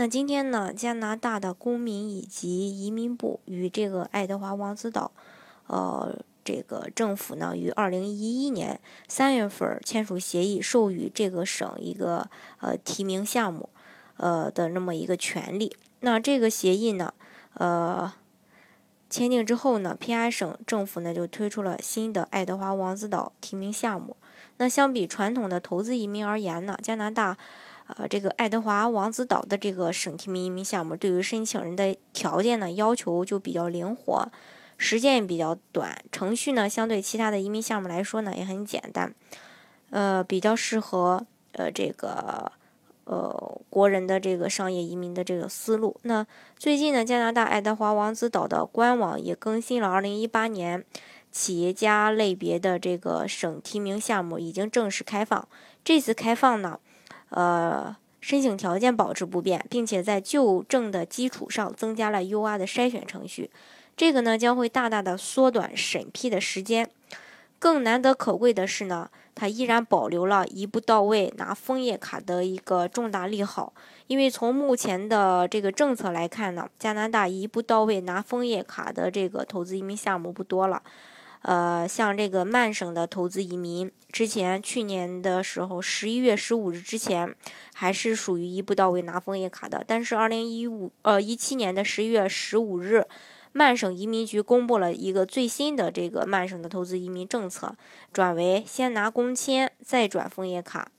那今天呢，加拿大的公民以及移民部与这个爱德华王子岛，呃，这个政府呢，于二零一一年三月份签署协议，授予这个省一个呃提名项目，呃的那么一个权利。那这个协议呢，呃，签订之后呢，P.I. 省政府呢就推出了新的爱德华王子岛提名项目。那相比传统的投资移民而言呢，加拿大。呃，这个爱德华王子岛的这个省提名移民项目，对于申请人的条件呢要求就比较灵活，时间也比较短，程序呢相对其他的移民项目来说呢也很简单，呃，比较适合呃这个呃国人的这个商业移民的这个思路。那最近呢，加拿大爱德华王子岛的官网也更新了2018年企业家类别的这个省提名项目已经正式开放。这次开放呢。呃，申请条件保持不变，并且在旧证的基础上增加了 U R 的筛选程序，这个呢将会大大的缩短审批的时间。更难得可贵的是呢，它依然保留了一步到位拿枫叶卡的一个重大利好。因为从目前的这个政策来看呢，加拿大一步到位拿枫叶卡的这个投资移民项目不多了。呃，像这个曼省的投资移民，之前去年的时候，十一月十五日之前，还是属于一步到位拿枫叶卡的。但是二零一五呃一七年的十一月十五日，曼省移民局公布了一个最新的这个曼省的投资移民政策，转为先拿工签再转枫叶卡。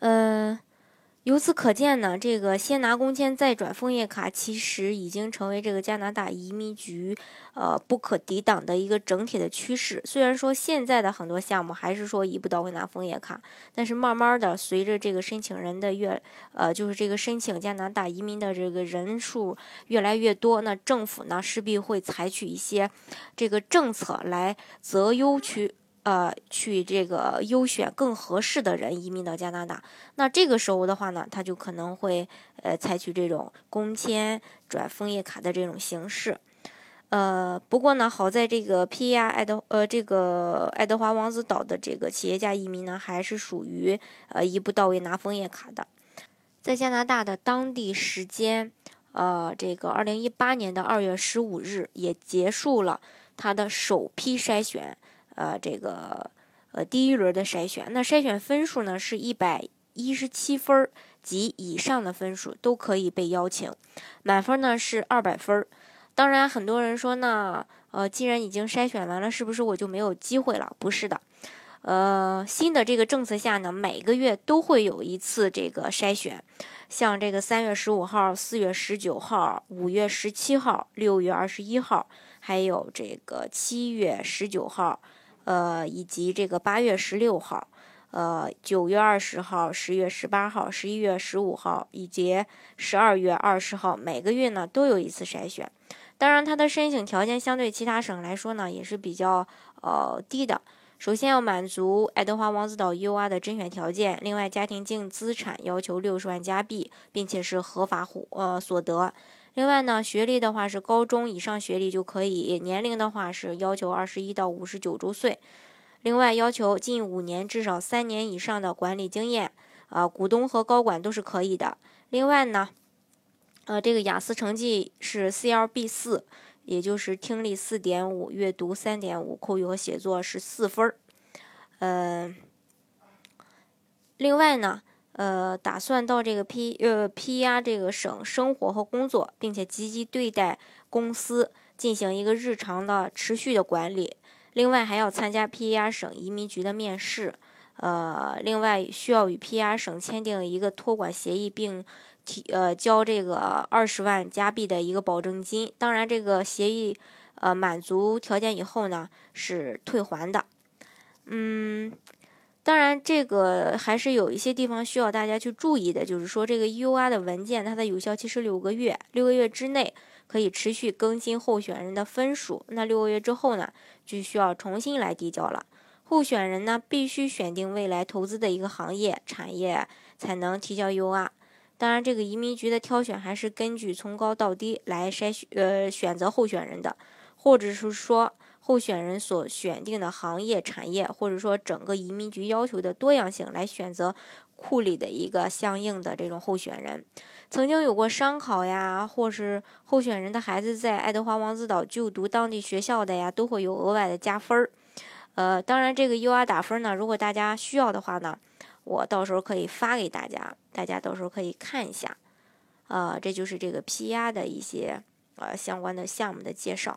嗯。由此可见呢，这个先拿工签再转枫叶卡，其实已经成为这个加拿大移民局呃不可抵挡的一个整体的趋势。虽然说现在的很多项目还是说一步到位拿枫叶卡，但是慢慢的随着这个申请人的越呃就是这个申请加拿大移民的这个人数越来越多，那政府呢势必会采取一些这个政策来择优去。呃，去这个优选更合适的人移民到加拿大，那这个时候的话呢，他就可能会呃采取这种工签转枫叶卡的这种形式。呃，不过呢，好在这个 P R 爱德呃这个爱德华王子岛的这个企业家移民呢，还是属于呃一步到位拿枫叶卡的，在加拿大的当地时间呃这个二零一八年的二月十五日也结束了他的首批筛选。呃，这个呃，第一轮的筛选，那筛选分数呢是一百一十七分及以上的分数都可以被邀请，满分呢是二百分。当然，很多人说呢，呃，既然已经筛选完了，是不是我就没有机会了？不是的，呃，新的这个政策下呢，每个月都会有一次这个筛选，像这个三月十五号、四月十九号、五月十七号、六月二十一号，还有这个七月十九号。呃，以及这个八月十六号，呃，九月二十号、十月十八号、十一月十五号以及十二月二十号，每个月呢都有一次筛选。当然，它的申请条件相对其他省来说呢也是比较呃低的。首先要满足爱德华王子岛 U.R. 的甄选条件，另外家庭净资产要求六十万加币，并且是合法户呃所得。另外呢，学历的话是高中以上学历就可以，年龄的话是要求二十一到五十九周岁。另外要求近五年至少三年以上的管理经验，啊，股东和高管都是可以的。另外呢，呃，这个雅思成绩是 CLB 四，也就是听力四点五，阅读三点五，口语和写作是四分儿。嗯，另外呢。呃，打算到这个 P 呃 P 压这个省生活和工作，并且积极对待公司，进行一个日常的持续的管理。另外还要参加 P 压省移民局的面试。呃，另外需要与 P 压省签订一个托管协议，并提呃交这个二十万加币的一个保证金。当然，这个协议呃满足条件以后呢，是退还的。嗯。当然，这个还是有一些地方需要大家去注意的，就是说这个 U R 的文件，它的有效期是六个月，六个月之内可以持续更新候选人的分数。那六个月之后呢，就需要重新来递交了。候选人呢，必须选定未来投资的一个行业产业，才能提交 UR。当然，这个移民局的挑选还是根据从高到低来筛选，呃，选择候选人的，或者是说候选人所选定的行业产业，或者说整个移民局要求的多样性来选择库里的一个相应的这种候选人。曾经有过商考呀，或是候选人的孩子在爱德华王子岛就读当地学校的呀，都会有额外的加分儿。呃，当然这个 UR 打分呢，如果大家需要的话呢。我到时候可以发给大家，大家到时候可以看一下，呃，这就是这个 P R 的一些呃相关的项目的介绍。